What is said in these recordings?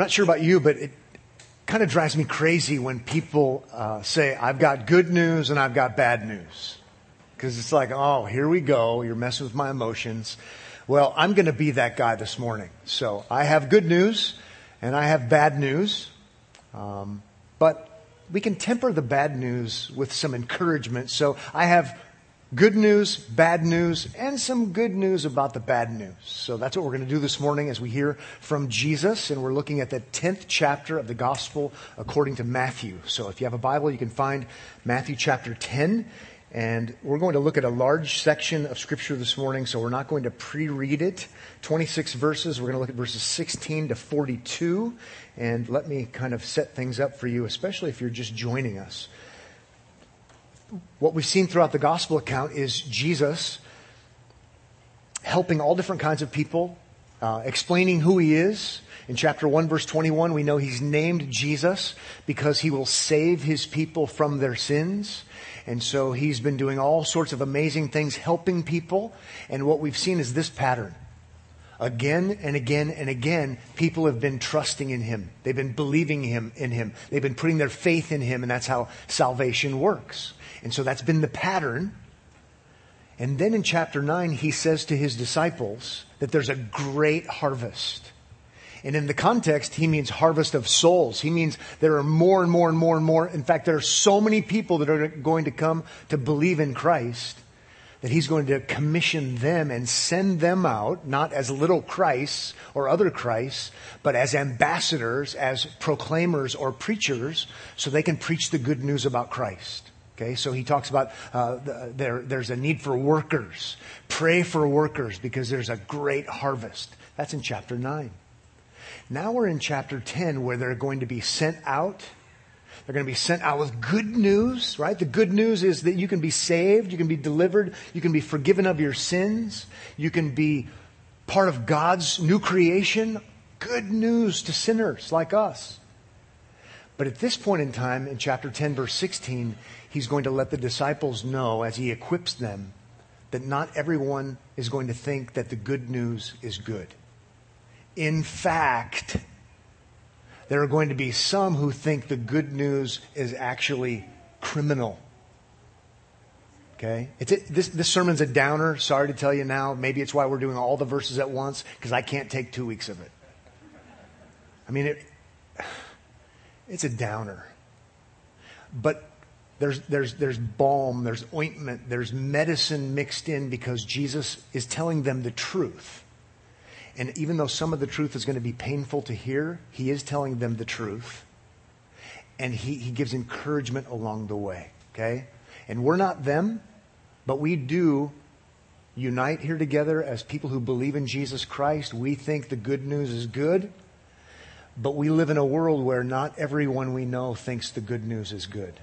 not sure about you, but it kind of drives me crazy when people uh, say, I've got good news and I've got bad news. Because it's like, oh, here we go. You're messing with my emotions. Well, I'm going to be that guy this morning. So I have good news and I have bad news. Um, but we can temper the bad news with some encouragement. So I have good news, bad news, and some good news about the bad news. So that's what we're going to do this morning as we hear from Jesus. And we're looking at the 10th chapter of the gospel according to Matthew. So if you have a Bible, you can find Matthew chapter 10. And we're going to look at a large section of scripture this morning, so we're not going to pre-read it. 26 verses. We're going to look at verses 16 to 42. And let me kind of set things up for you, especially if you're just joining us what we've seen throughout the gospel account is Jesus helping all different kinds of people, uh, explaining who he is. In chapter 1, verse 21, we know he's named Jesus because he will save his people from their sins. And so he's been doing all sorts of amazing things, helping people. And what we've seen is this pattern. Again and again and again, people have been trusting in him. They've been believing him in him. They've been putting their faith in him, and that's how salvation works. And so that's been the pattern. And then in chapter 9, he says to his disciples that there's a great harvest. And in the context, he means harvest of souls. He means there are more and more and more and more. In fact, there are so many people that are going to come to believe in Christ that he's going to commission them and send them out, not as little Christs or other Christs, but as ambassadors, as proclaimers or preachers, so they can preach the good news about Christ. Okay, so he talks about uh, there, there's a need for workers. Pray for workers because there's a great harvest. That's in chapter 9. Now we're in chapter 10 where they're going to be sent out. They're going to be sent out with good news, right? The good news is that you can be saved, you can be delivered, you can be forgiven of your sins, you can be part of God's new creation. Good news to sinners like us. But at this point in time, in chapter 10, verse 16, he's going to let the disciples know as he equips them that not everyone is going to think that the good news is good. In fact, there are going to be some who think the good news is actually criminal. Okay? It's a, this, this sermon's a downer. Sorry to tell you now. Maybe it's why we're doing all the verses at once, because I can't take two weeks of it. I mean, it, it's a downer. But there's, there's, there's balm, there's ointment, there's medicine mixed in because Jesus is telling them the truth. And even though some of the truth is going to be painful to hear, he is telling them the truth. And he, he gives encouragement along the way. Okay? And we're not them, but we do unite here together as people who believe in Jesus Christ. We think the good news is good, but we live in a world where not everyone we know thinks the good news is good.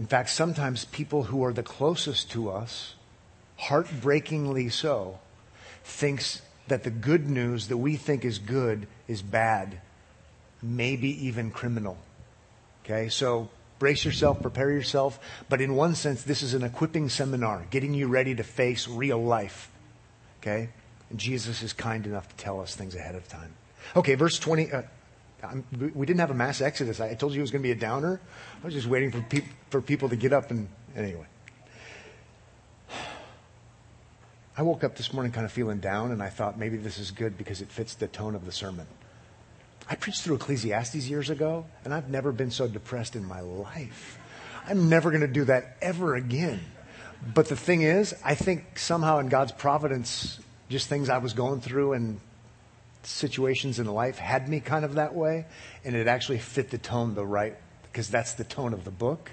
In fact, sometimes people who are the closest to us, heartbreakingly so, thinks that the good news that we think is good is bad, maybe even criminal. Okay, so brace yourself, prepare yourself. But in one sense, this is an equipping seminar, getting you ready to face real life. Okay? And Jesus is kind enough to tell us things ahead of time. Okay, verse 20. Uh, I'm, we didn't have a mass exodus. I told you it was going to be a downer. I was just waiting for, pe- for people to get up and, anyway. I woke up this morning kind of feeling down, and I thought maybe this is good because it fits the tone of the sermon. I preached through Ecclesiastes years ago, and I've never been so depressed in my life. I'm never going to do that ever again. But the thing is, I think somehow in God's providence, just things I was going through and situations in life had me kind of that way, and it actually fit the tone the right, because that's the tone of the book.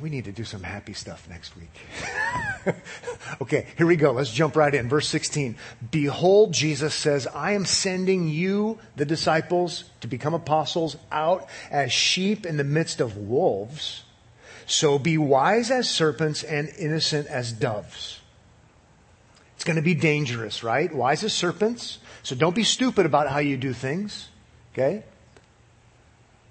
We need to do some happy stuff next week. okay, here we go. Let's jump right in. Verse 16. Behold, Jesus says, I am sending you, the disciples, to become apostles out as sheep in the midst of wolves. So be wise as serpents and innocent as doves. It's going to be dangerous, right? Wise as serpents. So don't be stupid about how you do things. Okay?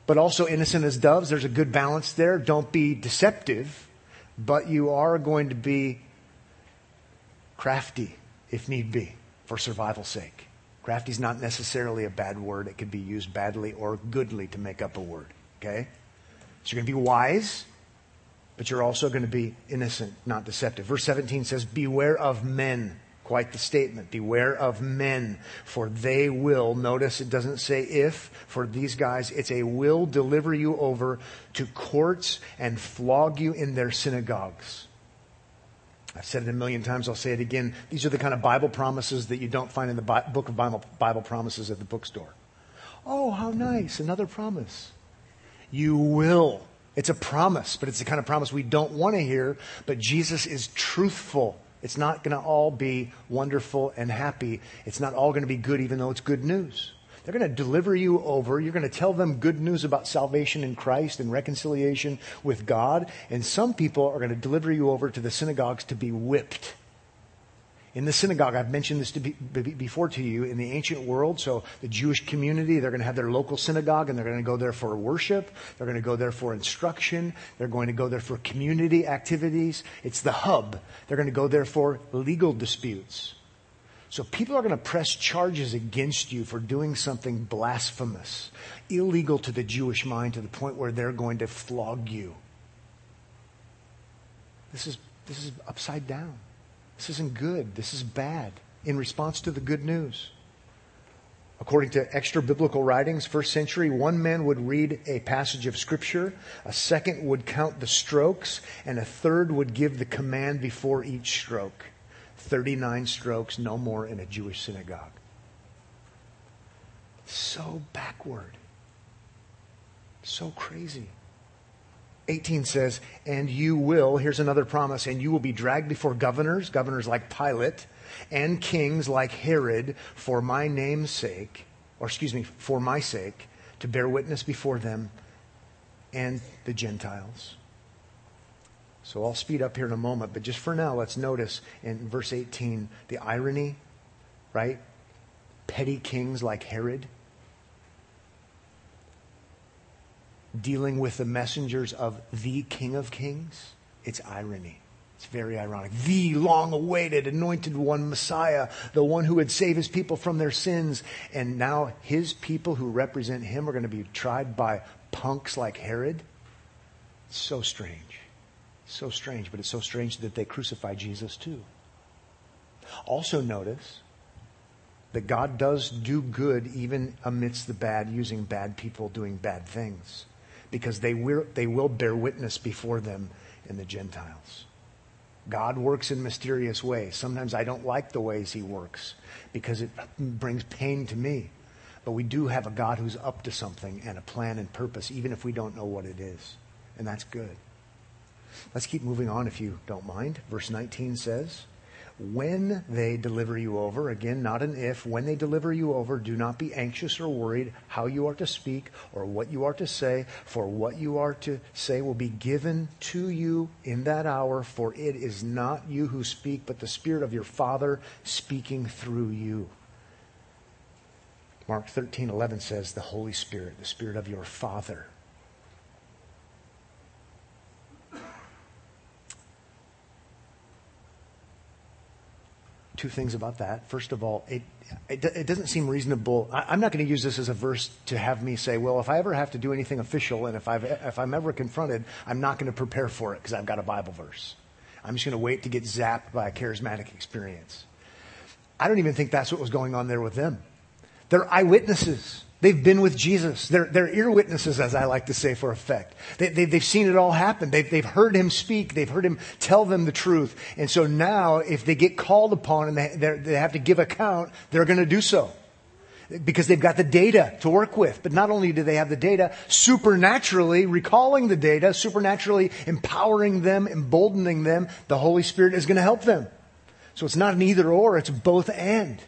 But also innocent as doves. There's a good balance there. Don't be deceptive, but you are going to be crafty if need be for survival's sake. Crafty is not necessarily a bad word. It could be used badly or goodly to make up a word. Okay? So you're going to be wise, but you're also going to be innocent, not deceptive. Verse 17 says, Beware of men. Quite the statement. Beware of men, for they will, notice it doesn't say if, for these guys, it's a will deliver you over to courts and flog you in their synagogues. I've said it a million times, I'll say it again. These are the kind of Bible promises that you don't find in the book of Bible, Bible promises at the bookstore. Oh, how nice. Another promise. You will. It's a promise, but it's the kind of promise we don't want to hear. But Jesus is truthful. It's not going to all be wonderful and happy. It's not all going to be good, even though it's good news. They're going to deliver you over. You're going to tell them good news about salvation in Christ and reconciliation with God. And some people are going to deliver you over to the synagogues to be whipped. In the synagogue, I've mentioned this to be, before to you, in the ancient world, so the Jewish community, they're going to have their local synagogue and they're going to go there for worship. They're going to go there for instruction. They're going to go there for community activities. It's the hub. They're going to go there for legal disputes. So people are going to press charges against you for doing something blasphemous, illegal to the Jewish mind to the point where they're going to flog you. This is, this is upside down. This isn't good. This is bad in response to the good news. According to extra biblical writings, first century, one man would read a passage of scripture, a second would count the strokes, and a third would give the command before each stroke. 39 strokes, no more in a Jewish synagogue. So backward. So crazy. 18 says, and you will, here's another promise, and you will be dragged before governors, governors like Pilate, and kings like Herod, for my name's sake, or excuse me, for my sake, to bear witness before them and the Gentiles. So I'll speed up here in a moment, but just for now, let's notice in verse 18 the irony, right? Petty kings like Herod dealing with the messengers of the King of Kings. It's irony. It's very ironic. The long awaited anointed one, Messiah, the one who would save his people from their sins. And now his people who represent him are going to be tried by punks like Herod. It's so strange. So strange, but it's so strange that they crucify Jesus too. Also, notice that God does do good even amidst the bad, using bad people doing bad things, because they will, they will bear witness before them in the Gentiles. God works in mysterious ways. Sometimes I don't like the ways He works because it brings pain to me. But we do have a God who's up to something and a plan and purpose, even if we don't know what it is. And that's good. Let's keep moving on if you don't mind. Verse 19 says, When they deliver you over, again, not an if, when they deliver you over, do not be anxious or worried how you are to speak or what you are to say, for what you are to say will be given to you in that hour, for it is not you who speak, but the Spirit of your Father speaking through you. Mark 13, 11 says, the Holy Spirit, the Spirit of your Father two things about that. First of all, it, it, it doesn't seem reasonable. I, am not going to use this as a verse to have me say, well, if I ever have to do anything official and if, I've, if I'm ever confronted, I'm not going to prepare for it because I've got a Bible verse. I'm just going to wait to get zapped by a charismatic experience. I don't even think that's what was going on there with them. They're eyewitnesses. They've been with Jesus. They're, they're ear witnesses, as I like to say for effect. They, they, they've seen it all happen. They've, they've heard him speak. They've heard him tell them the truth. And so now, if they get called upon and they, they have to give account, they're going to do so. Because they've got the data to work with. But not only do they have the data, supernaturally recalling the data, supernaturally empowering them, emboldening them, the Holy Spirit is going to help them. So it's not an either or, it's both and.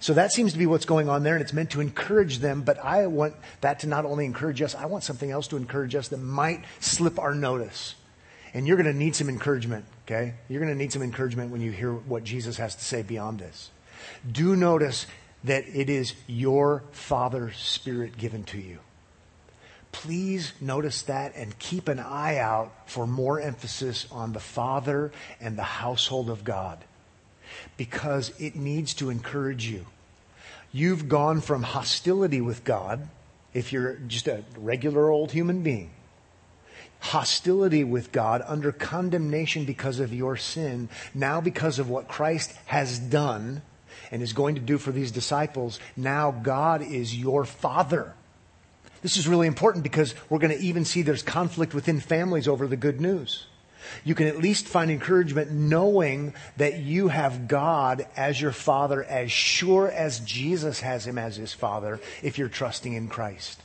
So that seems to be what's going on there, and it's meant to encourage them. But I want that to not only encourage us, I want something else to encourage us that might slip our notice. And you're going to need some encouragement, okay? You're going to need some encouragement when you hear what Jesus has to say beyond this. Do notice that it is your Father's Spirit given to you. Please notice that and keep an eye out for more emphasis on the Father and the household of God because it needs to encourage you. You've gone from hostility with God, if you're just a regular old human being, hostility with God under condemnation because of your sin, now because of what Christ has done and is going to do for these disciples, now God is your Father. This is really important because we're going to even see there's conflict within families over the good news. You can at least find encouragement knowing that you have God as your Father, as sure as Jesus has Him as His Father, if you're trusting in Christ.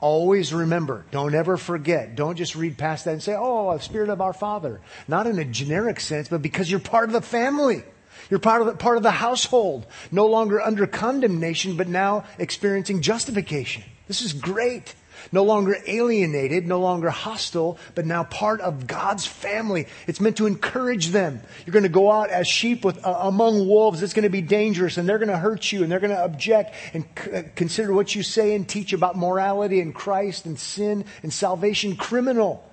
Always remember, don't ever forget. Don't just read past that and say, oh, the Spirit of our Father. Not in a generic sense, but because you're part of the family. You're part of the, part of the household. No longer under condemnation, but now experiencing justification. This is great. No longer alienated, no longer hostile, but now part of God's family. It's meant to encourage them. You're going to go out as sheep with, uh, among wolves. It's going to be dangerous and they're going to hurt you and they're going to object and c- uh, consider what you say and teach about morality and Christ and sin and salvation criminal.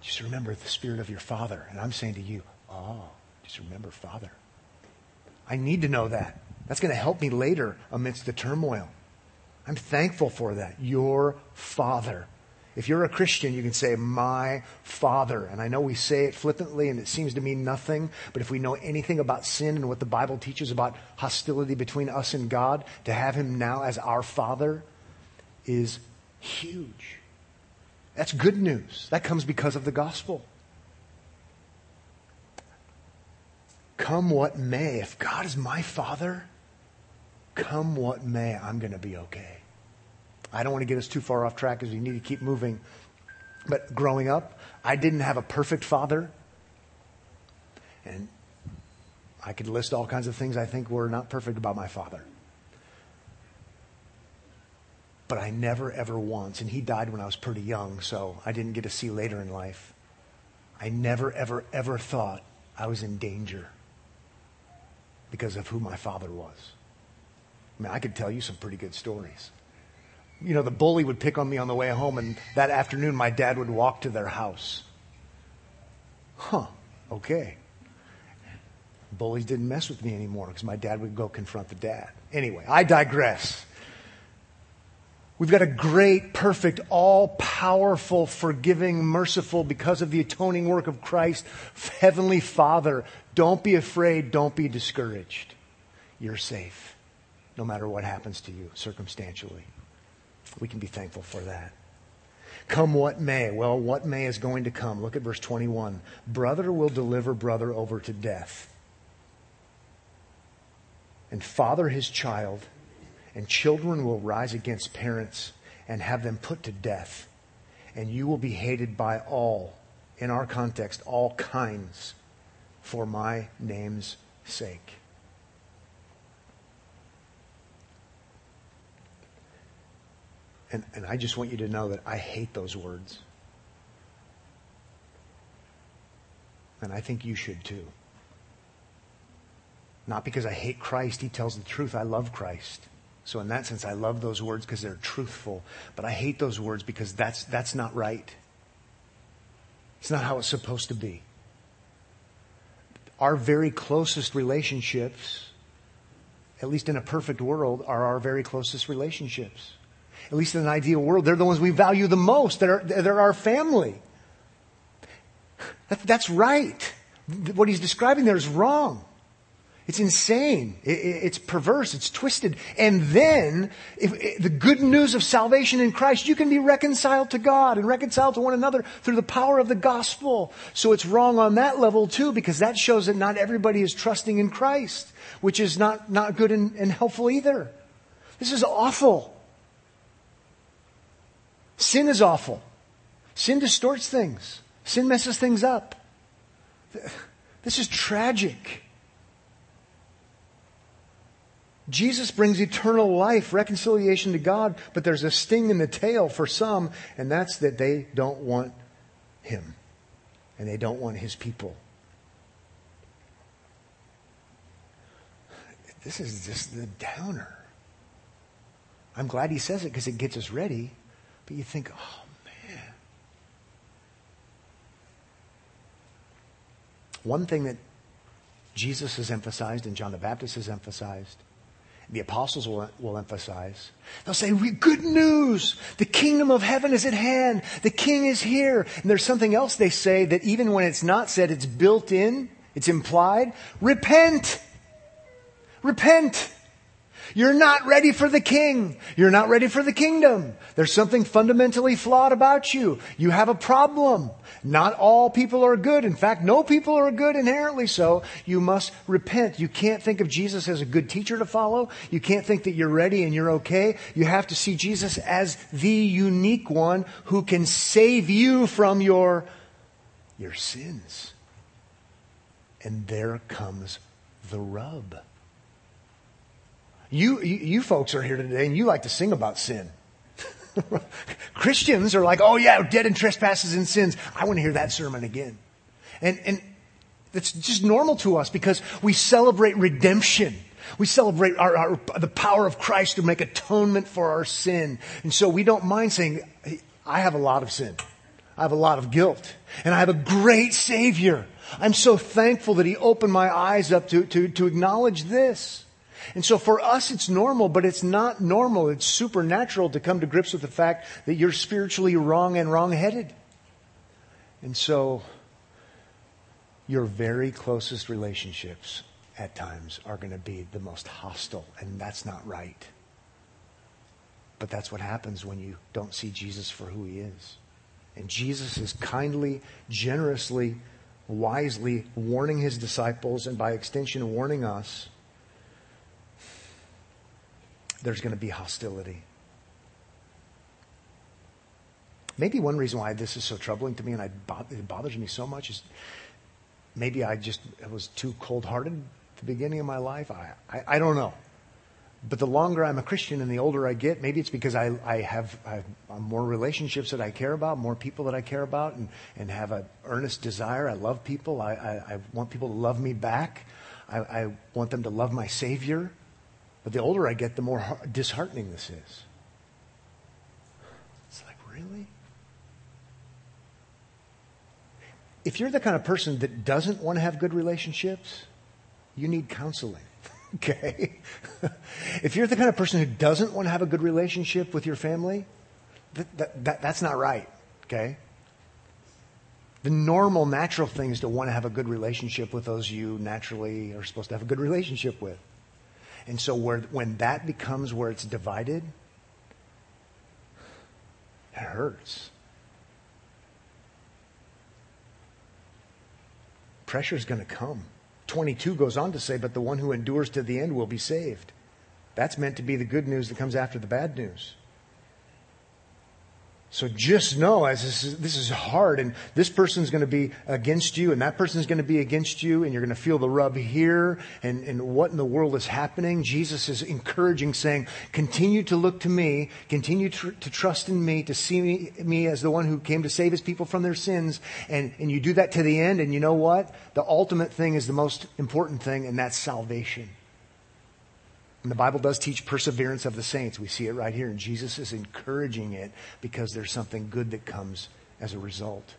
Just remember the spirit of your father. And I'm saying to you, oh, just remember father. I need to know that. That's going to help me later amidst the turmoil. I'm thankful for that. Your Father. If you're a Christian, you can say, My Father. And I know we say it flippantly and it seems to mean nothing, but if we know anything about sin and what the Bible teaches about hostility between us and God, to have Him now as our Father is huge. That's good news. That comes because of the gospel. Come what may, if God is my Father, come what may, I'm going to be okay. I don't want to get us too far off track because we need to keep moving. But growing up, I didn't have a perfect father. And I could list all kinds of things I think were not perfect about my father. But I never, ever once, and he died when I was pretty young, so I didn't get to see later in life. I never, ever, ever thought I was in danger because of who my father was. I mean, I could tell you some pretty good stories. You know, the bully would pick on me on the way home, and that afternoon my dad would walk to their house. Huh, okay. Bullies didn't mess with me anymore because my dad would go confront the dad. Anyway, I digress. We've got a great, perfect, all powerful, forgiving, merciful, because of the atoning work of Christ, Heavenly Father. Don't be afraid. Don't be discouraged. You're safe no matter what happens to you circumstantially. We can be thankful for that. Come what may. Well, what may is going to come. Look at verse 21. Brother will deliver brother over to death, and father his child, and children will rise against parents and have them put to death. And you will be hated by all, in our context, all kinds, for my name's sake. And, and I just want you to know that I hate those words. And I think you should too. Not because I hate Christ, he tells the truth. I love Christ. So in that sense, I love those words because they're truthful. But I hate those words because that's, that's not right. It's not how it's supposed to be. Our very closest relationships, at least in a perfect world, are our very closest relationships at least in an ideal world, they're the ones we value the most. They're, they're our family. That, that's right. What he's describing there is wrong. It's insane. It, it's perverse. It's twisted. And then, if, if, the good news of salvation in Christ, you can be reconciled to God and reconciled to one another through the power of the gospel. So it's wrong on that level too, because that shows that not everybody is trusting in Christ, which is not, not good and, and helpful either. This is awful. Sin is awful. Sin distorts things. Sin messes things up. This is tragic. Jesus brings eternal life, reconciliation to God, but there's a sting in the tail for some, and that's that they don't want Him. And they don't want His people. This is just the downer. I'm glad He says it because it gets us ready. But you think, oh man. One thing that Jesus has emphasized and John the Baptist has emphasized The apostles will, will emphasize. They'll say, good news! The kingdom of heaven is at hand. The king is here. And there's something else they say that even when it's not said, it's built in, it's implied. Repent! Repent! You're not ready for the king. You're not ready for the kingdom. There's something fundamentally flawed about you. You have a problem. Not all people are good. In fact, no people are good inherently so. You must repent. You can't think of Jesus as a good teacher to follow. You can't think that you're ready and you're okay. You have to see Jesus as the unique one who can save you from your, your sins. And there comes the rub. You, you, folks are here today and you like to sing about sin. Christians are like, oh yeah, dead in trespasses and sins. I want to hear that sermon again. And, and it's just normal to us because we celebrate redemption. We celebrate our, our, the power of Christ to make atonement for our sin. And so we don't mind saying, I have a lot of sin. I have a lot of guilt. And I have a great Savior. I'm so thankful that He opened my eyes up to, to, to acknowledge this. And so for us, it's normal, but it's not normal. It's supernatural to come to grips with the fact that you're spiritually wrong and wrong-headed. And so your very closest relationships at times are going to be the most hostile, and that's not right. But that's what happens when you don't see Jesus for who he is. And Jesus is kindly, generously, wisely warning his disciples, and by extension, warning us there's going to be hostility. Maybe one reason why this is so troubling to me and I, it bothers me so much is maybe I just was too cold hearted at the beginning of my life. I, I, I, don't know. But the longer I'm a Christian and the older I get, maybe it's because I, I have I have uh, more relationships that I care about, more people that I care about, and, and have an earnest desire. I love people. I, I, I want people to love me back. I, I want them to love my Savior. But the older I get, the more disheartening this is. It's like, really? If you're the kind of person that doesn't want to have good relationships, you need counseling. okay? if you're the kind of person who doesn't want to have a good relationship with your family, that, that, that, that's not right. Okay? The normal, natural thing is to want to have a good relationship with those you naturally are supposed to have a good relationship with. And so where, when that becomes where it's divided, it hurts. Pressure is going to come. 22 goes on to say, but the one who endures to the end will be saved. That's meant to be the good news that comes after the bad news. So just know as this is, this is hard and this person's going to be against you and that person's going to be against you and you're going to feel the rub here and, and what in the world is happening. Jesus is encouraging saying, continue to look to me, continue to, to trust in me, to see me, me, as the one who came to save his people from their sins. And, and you do that to the end and you know what? The ultimate thing is the most important thing and that's salvation. And the Bible does teach perseverance of the saints. We see it right here. And Jesus is encouraging it because there's something good that comes as a result.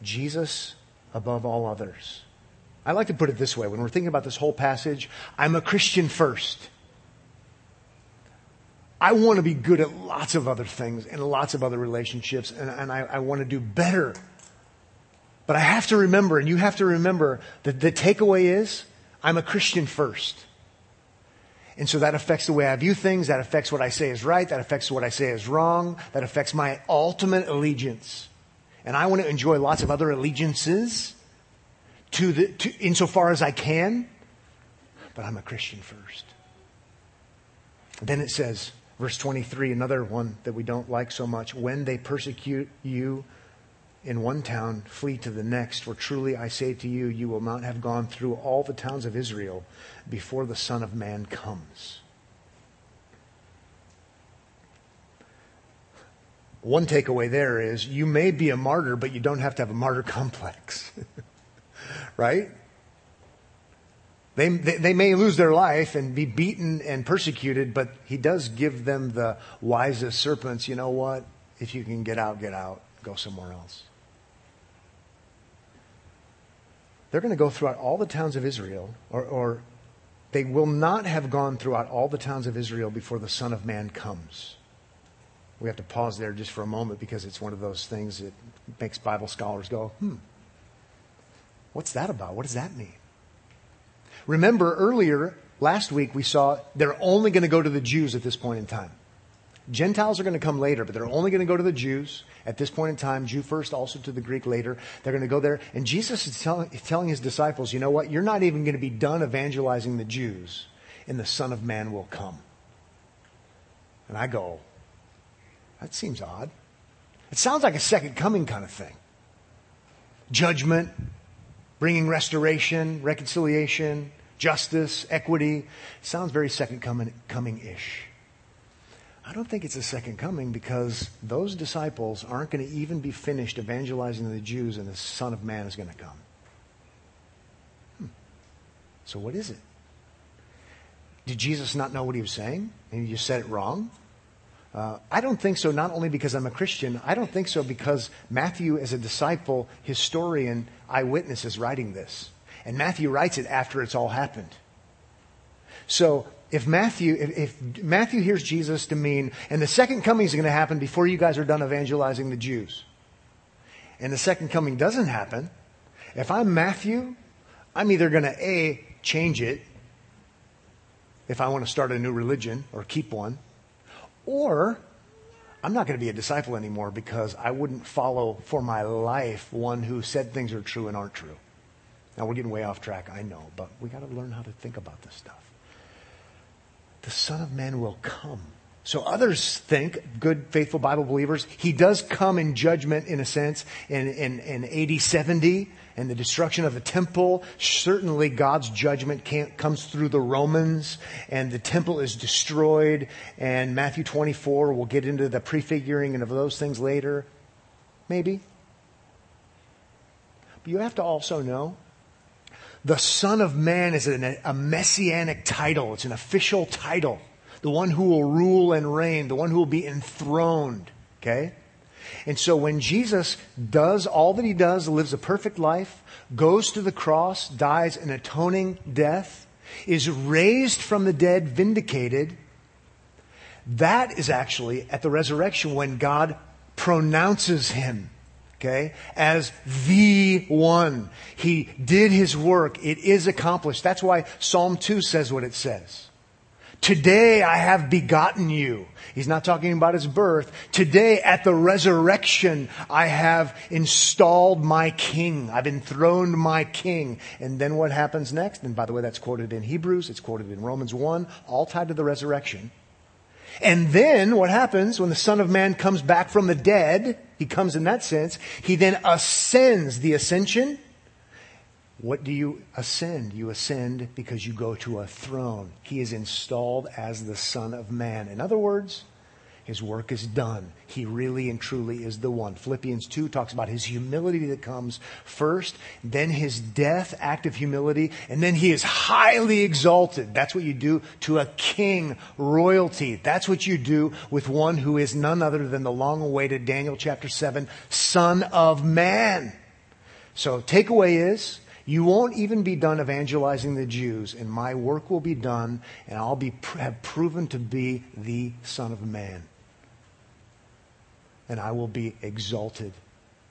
Jesus above all others. I like to put it this way when we're thinking about this whole passage, I'm a Christian first. I want to be good at lots of other things and lots of other relationships, and, and I, I want to do better. But I have to remember, and you have to remember, that the takeaway is I'm a Christian first. And so that affects the way I view things. That affects what I say is right. That affects what I say is wrong. That affects my ultimate allegiance. And I want to enjoy lots of other allegiances to the, to, insofar as I can. But I'm a Christian first. Then it says, verse 23, another one that we don't like so much. When they persecute you in one town, flee to the next, for truly I say to you, you will not have gone through all the towns of Israel before the Son of Man comes. One takeaway there is you may be a martyr, but you don't have to have a martyr complex. right? They, they, they, may lose their life and be beaten and persecuted, but he does give them the wisest serpents. You know what? If you can get out, get out. Go somewhere else. They're going to go throughout all the towns of Israel, or, or they will not have gone throughout all the towns of Israel before the Son of Man comes. We have to pause there just for a moment because it's one of those things that makes Bible scholars go, hmm, what's that about? What does that mean? Remember earlier, last week, we saw they're only going to go to the Jews at this point in time. Gentiles are going to come later, but they're only going to go to the Jews at this point in time, Jew first, also to the Greek later. They're going to go there. And Jesus is tell, telling his disciples, you know what? You're not even going to be done evangelizing the Jews, and the Son of Man will come. And I go, that seems odd. It sounds like a second coming kind of thing. Judgment, bringing restoration, reconciliation, justice, equity. Sounds very second coming ish. I don't think it's a second coming because those disciples aren't going to even be finished evangelizing the Jews and the Son of Man is going to come. Hmm. So, what is it? Did Jesus not know what he was saying? And just said it wrong? Uh, I don't think so, not only because I'm a Christian, I don't think so because Matthew, as a disciple, historian, eyewitness, is writing this. And Matthew writes it after it's all happened. So if Matthew, if, if, Matthew hears Jesus to mean, and the second coming is going to happen before you guys are done evangelizing the Jews, and the second coming doesn't happen, if I'm Matthew, I'm either going to A, change it, if I want to start a new religion or keep one, or I'm not going to be a disciple anymore because I wouldn't follow for my life one who said things are true and aren't true. Now we're getting way off track, I know, but we got to learn how to think about this stuff the Son of Man will come. So others think, good, faithful Bible believers, he does come in judgment in a sense in, in, in AD 70 and the destruction of the temple. Certainly God's judgment comes through the Romans and the temple is destroyed and Matthew 24, we'll get into the prefiguring and of those things later. Maybe. But you have to also know the Son of Man is a messianic title. It's an official title. The one who will rule and reign, the one who will be enthroned. Okay? And so when Jesus does all that he does, lives a perfect life, goes to the cross, dies an atoning death, is raised from the dead, vindicated, that is actually at the resurrection when God pronounces him okay, as the one. He did his work. It is accomplished. That's why Psalm 2 says what it says. Today I have begotten you. He's not talking about his birth. Today at the resurrection I have installed my king. I've enthroned my king. And then what happens next? And by the way, that's quoted in Hebrews. It's quoted in Romans 1, all tied to the resurrection. And then what happens when the Son of Man comes back from the dead? He comes in that sense. He then ascends the ascension. What do you ascend? You ascend because you go to a throne. He is installed as the Son of Man. In other words, his work is done. He really and truly is the one. Philippians 2 talks about his humility that comes first, then his death, act of humility, and then he is highly exalted. That's what you do to a king, royalty. That's what you do with one who is none other than the long awaited Daniel chapter 7, Son of Man. So takeaway is, you won't even be done evangelizing the Jews, and my work will be done, and I'll be have proven to be the Son of Man and I will be exalted.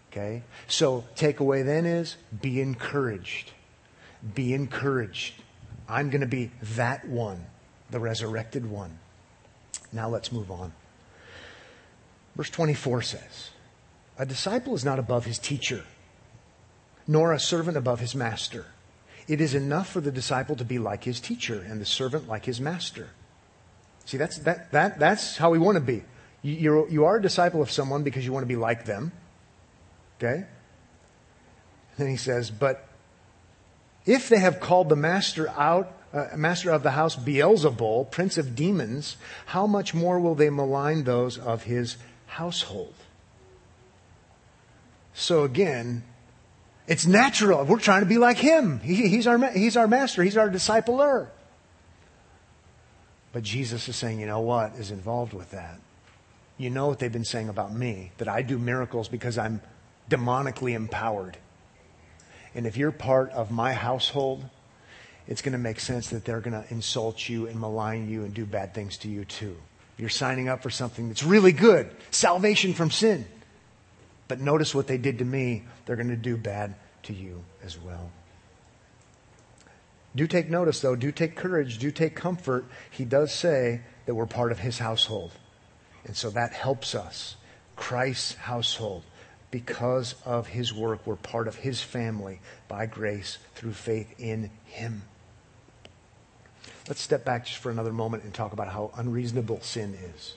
Okay? So, takeaway then is be encouraged. Be encouraged. I'm going to be that one, the resurrected one. Now let's move on. Verse 24 says, A disciple is not above his teacher, nor a servant above his master. It is enough for the disciple to be like his teacher and the servant like his master. See, that's, that, that, that's how we want to be. You're, you are a disciple of someone because you want to be like them. Okay? Then he says, but if they have called the master out, uh, master of the house Beelzebul, prince of demons, how much more will they malign those of his household? So again, it's natural. We're trying to be like him. He, he's, our, he's our master. He's our discipler. But Jesus is saying, you know what is involved with that? You know what they've been saying about me that I do miracles because I'm demonically empowered. And if you're part of my household, it's going to make sense that they're going to insult you and malign you and do bad things to you too. You're signing up for something that's really good salvation from sin. But notice what they did to me. They're going to do bad to you as well. Do take notice, though. Do take courage. Do take comfort. He does say that we're part of his household. And so that helps us. Christ's household. Because of his work, we're part of his family by grace through faith in him. Let's step back just for another moment and talk about how unreasonable sin is.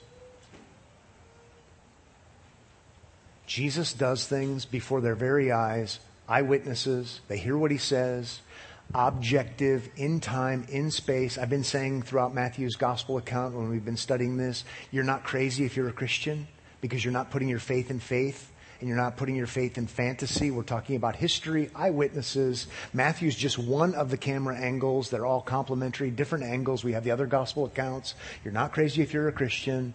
Jesus does things before their very eyes, eyewitnesses, they hear what he says, objective, in time, in space. I've been saying throughout Matthew's gospel account when we've been studying this, you're not crazy if you're a Christian because you're not putting your faith in faith and you're not putting your faith in fantasy. We're talking about history, eyewitnesses. Matthew's just one of the camera angles. They're all complementary, different angles. We have the other gospel accounts. You're not crazy if you're a Christian.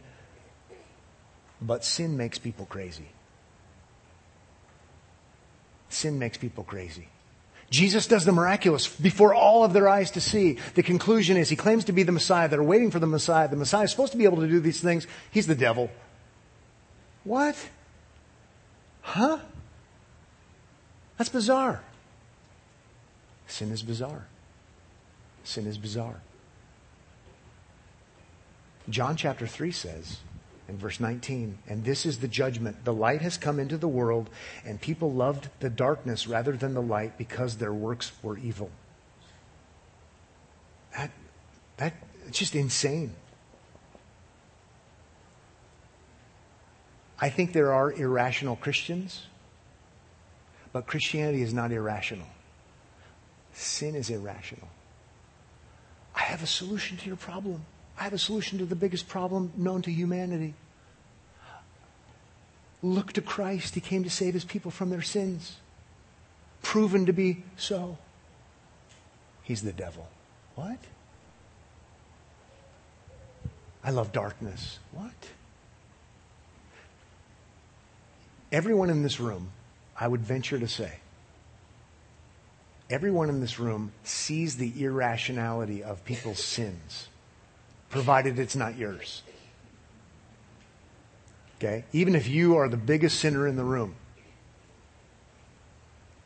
But sin makes people crazy. Sin makes people crazy. Jesus does the miraculous before all of their eyes to see. The conclusion is he claims to be the Messiah. They're waiting for the Messiah. The Messiah is supposed to be able to do these things. He's the devil. What? Huh? That's bizarre. Sin is bizarre. Sin is bizarre. John chapter 3 says in verse 19, and this is the judgment. The light has come into the world, and people loved the darkness rather than the light because their works were evil. That, that, it's just insane. I think there are irrational Christians, but Christianity is not irrational. Sin is irrational. I have a solution to your problem. I have a solution to the biggest problem known to humanity. Look to Christ. He came to save his people from their sins. Proven to be so. He's the devil. What? I love darkness. What? Everyone in this room, I would venture to say, everyone in this room sees the irrationality of people's sins, provided it's not yours. Okay? Even if you are the biggest sinner in the room.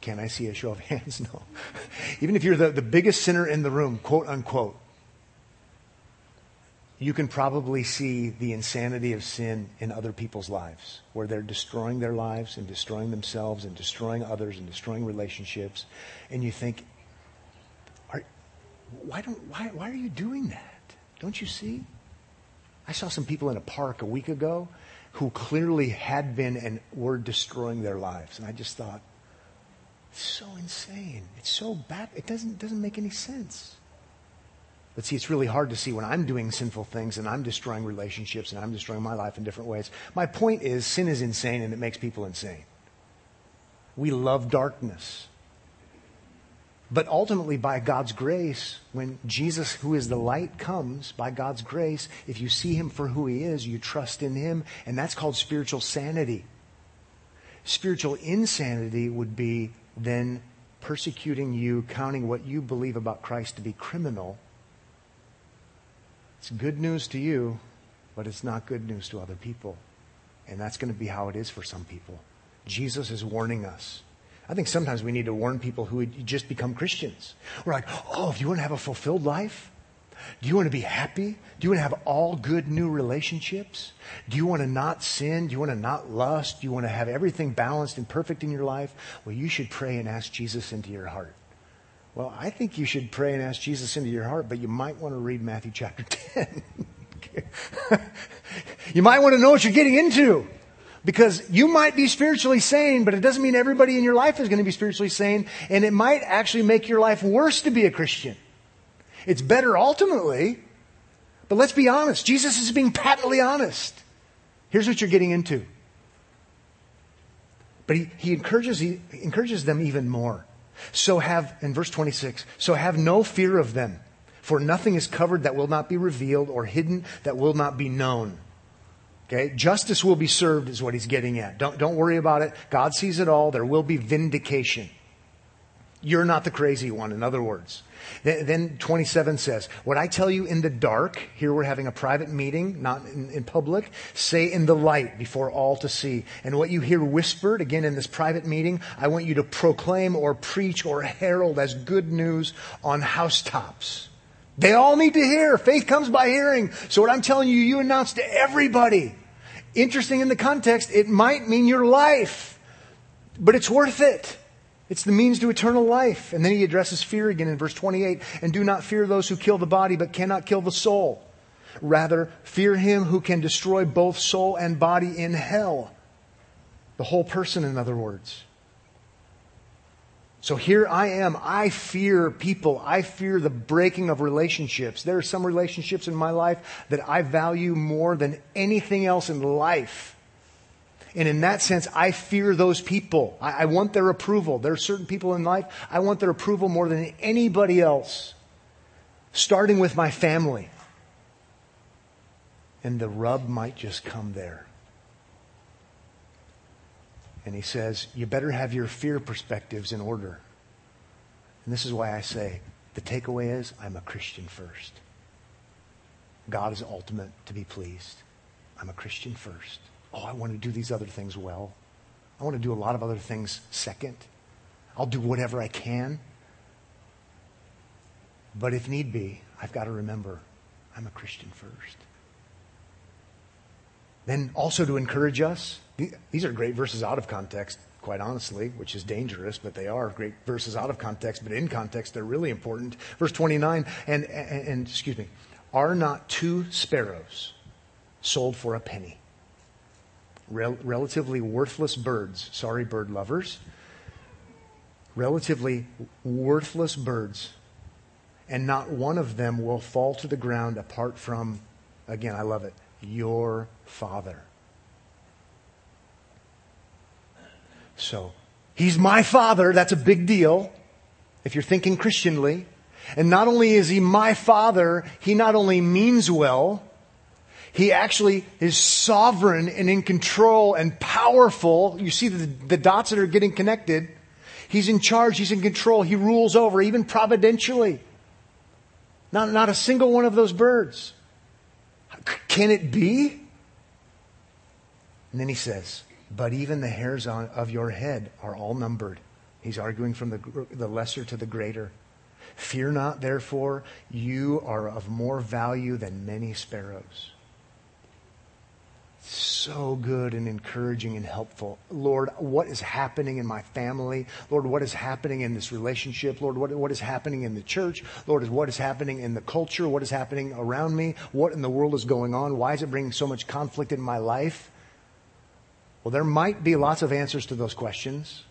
Can I see a show of hands? No. Even if you're the, the biggest sinner in the room, quote unquote, you can probably see the insanity of sin in other people's lives, where they're destroying their lives and destroying themselves and destroying others and destroying relationships. And you think, why, don't, why, why are you doing that? Don't you see? I saw some people in a park a week ago who clearly had been and were destroying their lives. And I just thought, it's so insane. It's so bad. It doesn't, doesn't make any sense. But see, it's really hard to see when I'm doing sinful things and I'm destroying relationships and I'm destroying my life in different ways. My point is, sin is insane and it makes people insane. We love darkness. But ultimately, by God's grace, when Jesus, who is the light, comes, by God's grace, if you see him for who he is, you trust in him, and that's called spiritual sanity. Spiritual insanity would be then persecuting you, counting what you believe about Christ to be criminal, it's good news to you, but it's not good news to other people. And that's going to be how it is for some people. Jesus is warning us. I think sometimes we need to warn people who just become Christians. We're like, oh, if you want to have a fulfilled life, do you want to be happy? Do you want to have all good new relationships? Do you want to not sin? Do you want to not lust? Do you want to have everything balanced and perfect in your life? Well, you should pray and ask Jesus into your heart. Well, I think you should pray and ask Jesus into your heart, but you might want to read Matthew chapter 10. you might want to know what you're getting into. Because you might be spiritually sane, but it doesn't mean everybody in your life is going to be spiritually sane, and it might actually make your life worse to be a Christian. It's better ultimately, but let's be honest. Jesus is being patently honest. Here's what you're getting into. But he, he encourages, he encourages them even more. So have, in verse 26, so have no fear of them, for nothing is covered that will not be revealed or hidden that will not be known. Okay? Justice will be served is what he's getting at. Don't, don't worry about it. God sees it all. There will be vindication. You're not the crazy one, in other words. Then 27 says, What I tell you in the dark, here we're having a private meeting, not in, in, public, say in the light before all to see. And what you hear whispered, again in this private meeting, I want you to proclaim or preach or herald as good news on housetops. They all need to hear. Faith comes by hearing. So what I'm telling you, you announce to everybody. Interesting in the context, it might mean your life, but it's worth it. It's the means to eternal life. And then he addresses fear again in verse 28. And do not fear those who kill the body, but cannot kill the soul. Rather, fear him who can destroy both soul and body in hell. The whole person, in other words. So here I am. I fear people. I fear the breaking of relationships. There are some relationships in my life that I value more than anything else in life. And in that sense, I fear those people. I, I, want their approval. There are certain people in life, I want their approval more than anybody else, starting with my family. And the rub might just come there. And he says, You better have your fear perspectives in order. And this is why I say the takeaway is I'm a Christian first. God is ultimate to be pleased. I'm a Christian first. Oh, I want to do these other things well. I want to do a lot of other things second. I'll do whatever I can. But if need be, I've got to remember I'm a Christian first. Then also to encourage us, these are great verses out of context, quite honestly, which is dangerous, but they are great verses out of context, but in context, they're really important. Verse 29, and, and, and excuse me, are not two sparrows sold for a penny? Rel- relatively worthless birds, sorry, bird lovers, relatively worthless birds, and not one of them will fall to the ground apart from, again, I love it, your Father. So, He's my Father. That's a big deal if you're thinking Christianly. And not only is He my Father, He not only means well, He actually is sovereign and in control and powerful. You see the, the dots that are getting connected. He's in charge. He's in control. He rules over, even providentially. Not, not a single one of those birds. Can it be? And then he says, But even the hairs on, of your head are all numbered. He's arguing from the, the lesser to the greater. Fear not, therefore, you are of more value than many sparrows so good and encouraging and helpful. Lord, what is happening in my family? Lord, what is happening in this relationship? Lord, what, what is happening in the church? Lord, what is happening in the culture? What is happening around me? What in the world is going on? Why is it bringing so much conflict in my life? Well, there might be lots of answers to those questions.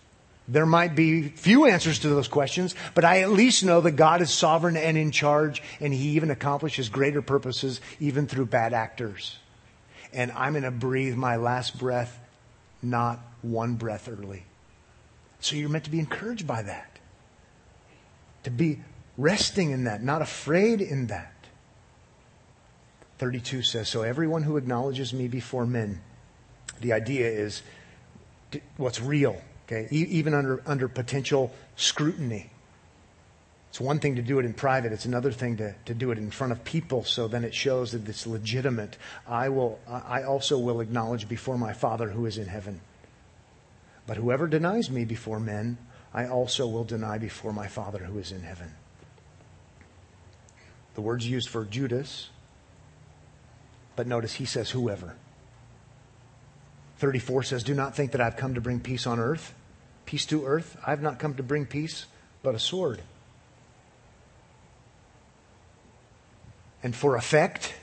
There might be few answers to those questions, but I at least know that God is sovereign and in charge, and He even accomplishes greater purposes even through bad actors and I'm going to breathe my last breath not one breath early. So you're meant to be encouraged by that. To be resting in that, not afraid in that. 32 says, So everyone who acknowledges me before men, the idea is what's real, okay? Even under, under potential scrutiny. It's one thing to do it in private. It's another thing to, to do it in front of people. So then it shows that it's legitimate. I will, I also will acknowledge before my Father who is in heaven. But whoever denies me before men, I also will deny before my Father who is in heaven. The word's used for Judas, but notice he says whoever. 34 says, Do not think that I've come to bring peace on earth, peace to earth. I've not come to bring peace, but a sword. and for effect,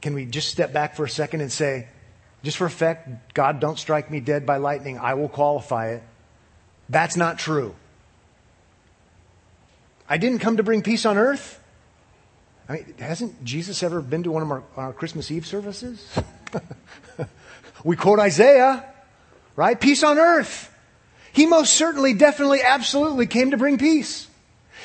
can we just step back for a second and say, just for effect, God, don't strike me dead by lightning. I will qualify it. That's not true. I didn't come to bring peace on earth. I mean, hasn't Jesus ever been to one of our, our Christmas Eve services? we quote Isaiah, right? Peace on earth. He most certainly, definitely, absolutely came to bring peace.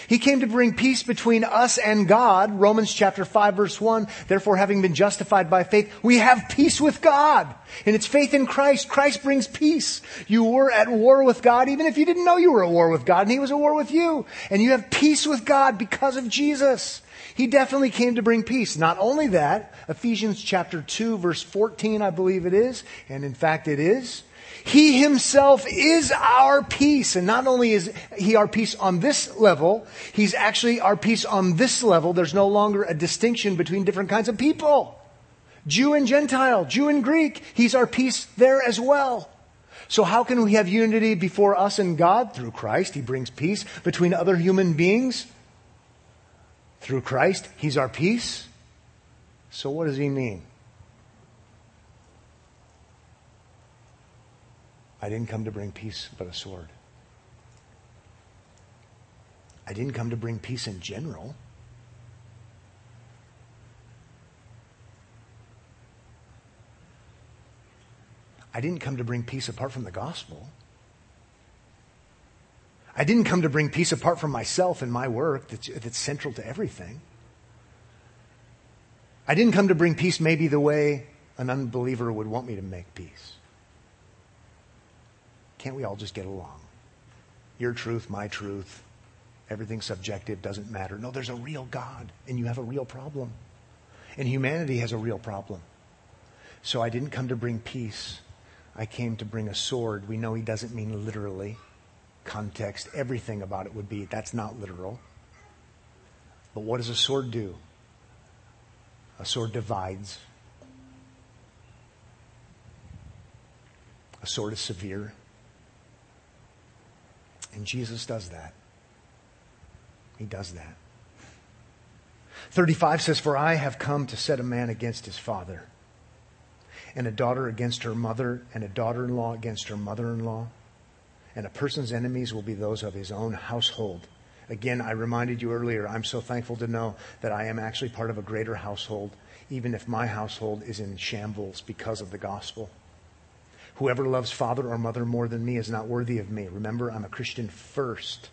He came to bring peace between us and God. Romans chapter 5 verse 1. Therefore, having been justified by faith, we have peace with God. And it's faith in Christ. Christ brings peace. You were at war with God even if you didn't know you were at war with God and He was at war with you. And you have peace with God because of Jesus. He definitely came to bring peace. Not only that, Ephesians chapter 2 verse 14, I believe it is, and in fact it is, he himself is our peace. And not only is he our peace on this level, he's actually our peace on this level. There's no longer a distinction between different kinds of people. Jew and Gentile, Jew and Greek. He's our peace there as well. So how can we have unity before us and God? Through Christ. He brings peace between other human beings. Through Christ, He's our peace. So what does He mean? I didn't come to bring peace, but a sword. I didn't come to bring peace in general. I didn't come to bring peace apart from the gospel. I didn't come to bring peace apart from myself and my work that's, that's central to everything. I didn't come to bring peace maybe the way an unbeliever would want me to make peace. Can't we all just get along? Your truth, my truth, everything subjective doesn't matter. No, there's a real God, and you have a real problem. And humanity has a real problem. So I didn't come to bring peace. I came to bring a sword. We know he doesn't mean literally. Context, everything about it would be that's not literal. But what does a sword do? A sword divides. A sword is severe. And Jesus does that. He does that. 35 says, For I have come to set a man against his father, and a daughter against her mother, and a daughter in law against her mother in law. And a person's enemies will be those of his own household. Again, I reminded you earlier, I'm so thankful to know that I am actually part of a greater household, even if my household is in shambles because of the gospel. Whoever loves father or mother more than me is not worthy of me. Remember, I'm a Christian first.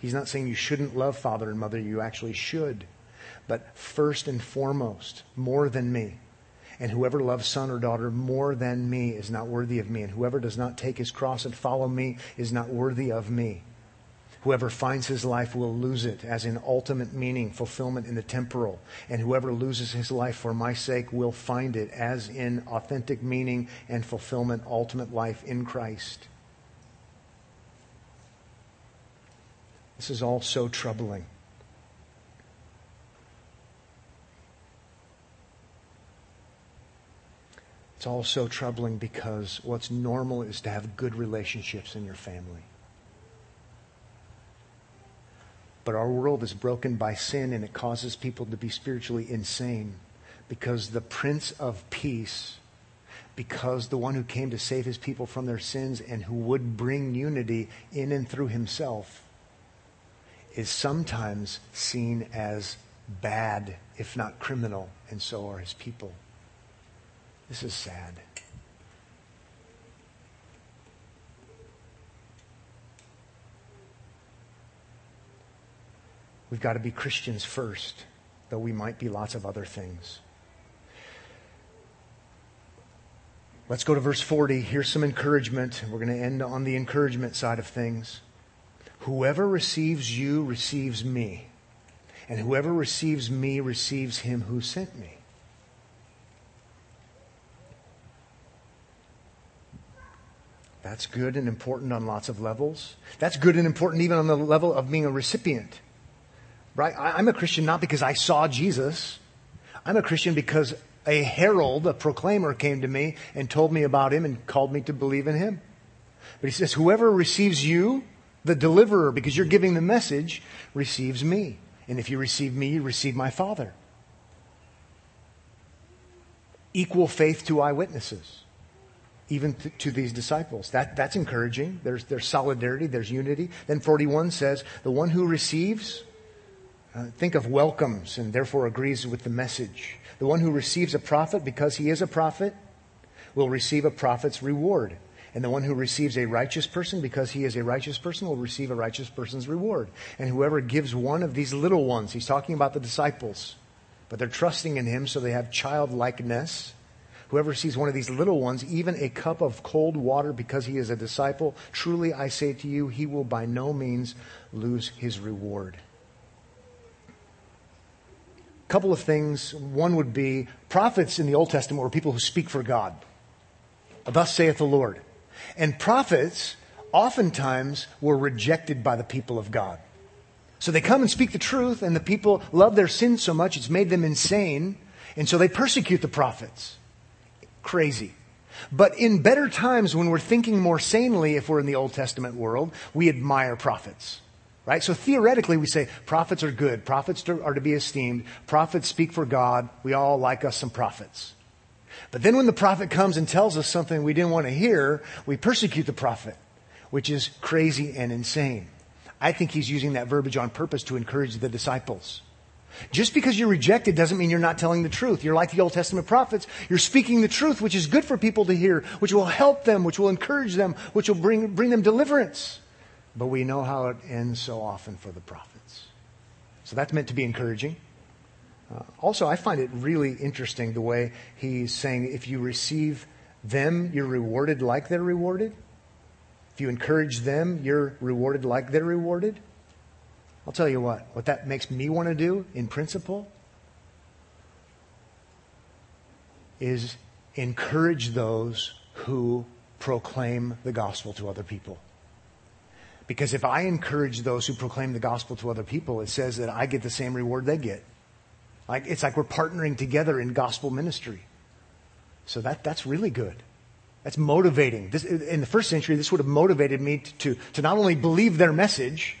He's not saying you shouldn't love father and mother, you actually should. But first and foremost, more than me. And whoever loves son or daughter more than me is not worthy of me. And whoever does not take his cross and follow me is not worthy of me. Whoever finds his life will lose it, as in ultimate meaning, fulfillment in the temporal. And whoever loses his life for my sake will find it, as in authentic meaning and fulfillment, ultimate life in Christ. This is all so troubling. It's all so troubling because what's normal is to have good relationships in your family. But our world is broken by sin and it causes people to be spiritually insane because the Prince of Peace, because the one who came to save his people from their sins and who would bring unity in and through himself, is sometimes seen as bad, if not criminal, and so are his people. This is sad. We've got to be Christians first, though we might be lots of other things. Let's go to verse 40. Here's some encouragement. We're going to end on the encouragement side of things. Whoever receives you receives me, and whoever receives me receives him who sent me. That's good and important on lots of levels. That's good and important even on the level of being a recipient. Right? I'm a Christian not because I saw Jesus. I'm a Christian because a herald, a proclaimer came to me and told me about him and called me to believe in him. But he says, whoever receives you, the deliverer, because you're giving the message, receives me. And if you receive me, you receive my Father. Equal faith to eyewitnesses, even to, to these disciples. That, that's encouraging. There's, there's solidarity, there's unity. Then 41 says, the one who receives uh, think of welcomes and therefore agrees with the message. The one who receives a prophet because he is a prophet will receive a prophet's reward. And the one who receives a righteous person because he is a righteous person will receive a righteous person's reward. And whoever gives one of these little ones, he's talking about the disciples, but they're trusting in him so they have childlikeness. Whoever sees one of these little ones, even a cup of cold water because he is a disciple, truly I say to you, he will by no means lose his reward. Couple of things. One would be prophets in the Old Testament were people who speak for God. Thus saith the Lord. And prophets oftentimes were rejected by the people of God. So they come and speak the truth, and the people love their sin so much it's made them insane, and so they persecute the prophets. Crazy. But in better times, when we're thinking more sanely, if we're in the Old Testament world, we admire prophets. Right? So theoretically, we say prophets are good. Prophets are to be esteemed. Prophets speak for God. We all like us some prophets. But then when the prophet comes and tells us something we didn't want to hear, we persecute the prophet, which is crazy and insane. I think he's using that verbiage on purpose to encourage the disciples. Just because you're rejected doesn't mean you're not telling the truth. You're like the Old Testament prophets. You're speaking the truth, which is good for people to hear, which will help them, which will encourage them, which will bring, bring them deliverance. But we know how it ends so often for the prophets. So that's meant to be encouraging. Uh, also, I find it really interesting the way he's saying if you receive them, you're rewarded like they're rewarded. If you encourage them, you're rewarded like they're rewarded. I'll tell you what, what that makes me want to do in principle is encourage those who proclaim the gospel to other people. Because if I encourage those who proclaim the gospel to other people, it says that I get the same reward they get. Like, it's like we're partnering together in gospel ministry. So that, that's really good. That's motivating. This, in the first century, this would have motivated me to, to, to not only believe their message,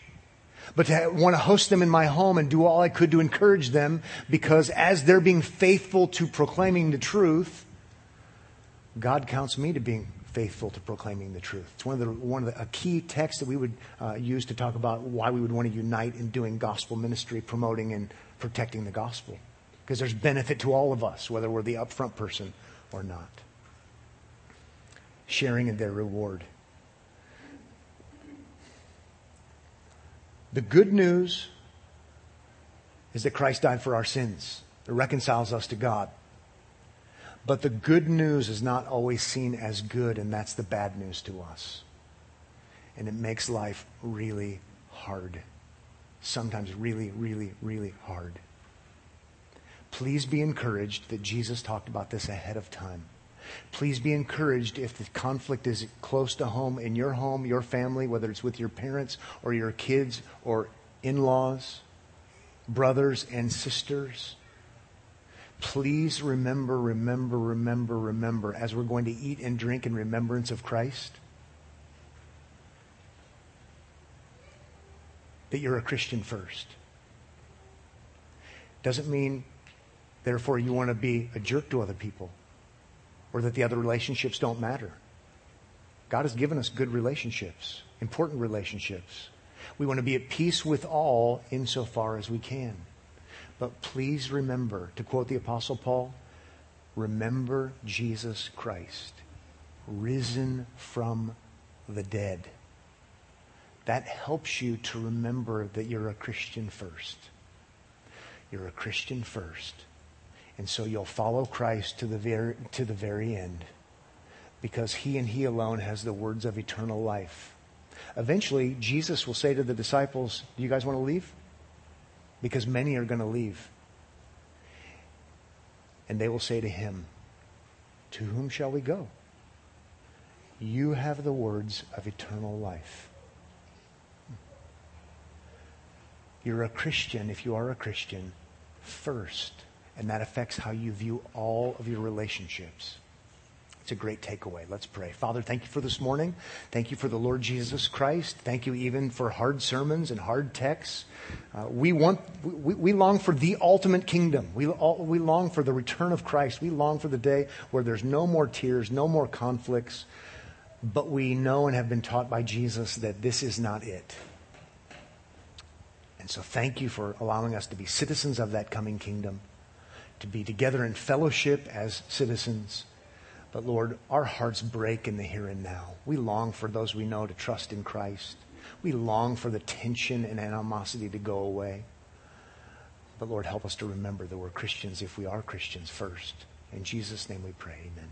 but to want to host them in my home and do all I could to encourage them because as they're being faithful to proclaiming the truth, God counts me to being faithful to proclaiming the truth. It's one of the, one of the, a key texts that we would uh, use to talk about why we would want to unite in doing gospel ministry, promoting and protecting the gospel. Because there's benefit to all of us, whether we're the upfront person or not. Sharing in their reward. The good news is that Christ died for our sins. It reconciles us to God. But the good news is not always seen as good, and that's the bad news to us. And it makes life really hard sometimes really, really, really hard. Please be encouraged that Jesus talked about this ahead of time. Please be encouraged if the conflict is close to home, in your home, your family, whether it's with your parents or your kids or in laws, brothers and sisters. Please remember, remember, remember, remember, as we're going to eat and drink in remembrance of Christ that you're a Christian first. Doesn't mean, therefore, you want to be a jerk to other people or that the other relationships don't matter. God has given us good relationships, important relationships. We want to be at peace with all insofar as we can. But please remember, to quote the Apostle Paul, remember Jesus Christ, risen from the dead that helps you to remember that you're a Christian first. You're a Christian first. And so you'll follow Christ to the very, to the very end because he and he alone has the words of eternal life. Eventually, Jesus will say to the disciples, Do you guys want to leave? Because many are going to leave. And they will say to him, To whom shall we go? You have the words of eternal life. You're a Christian, if you are a Christian, first. And that affects how you view all of your relationships. It's a great takeaway. Let's pray. Father, thank you for this morning. Thank you for the Lord Jesus Christ. Thank you even for hard sermons and hard texts. Uh, we want, we, we long for the ultimate kingdom. We, all, we long for the return of Christ. We long for the day where there's no more tears, no more conflicts. But we know and have been taught by Jesus that this is not it. And so thank you for allowing us to be citizens of that coming kingdom, to be together in fellowship as citizens, But Lord, our hearts break in the here and now. We long for those we know to trust in Christ. We long for the tension and animosity to go away. But Lord, help us to remember that we're Christians if we are Christians first. In Jesus' name we pray. Amen.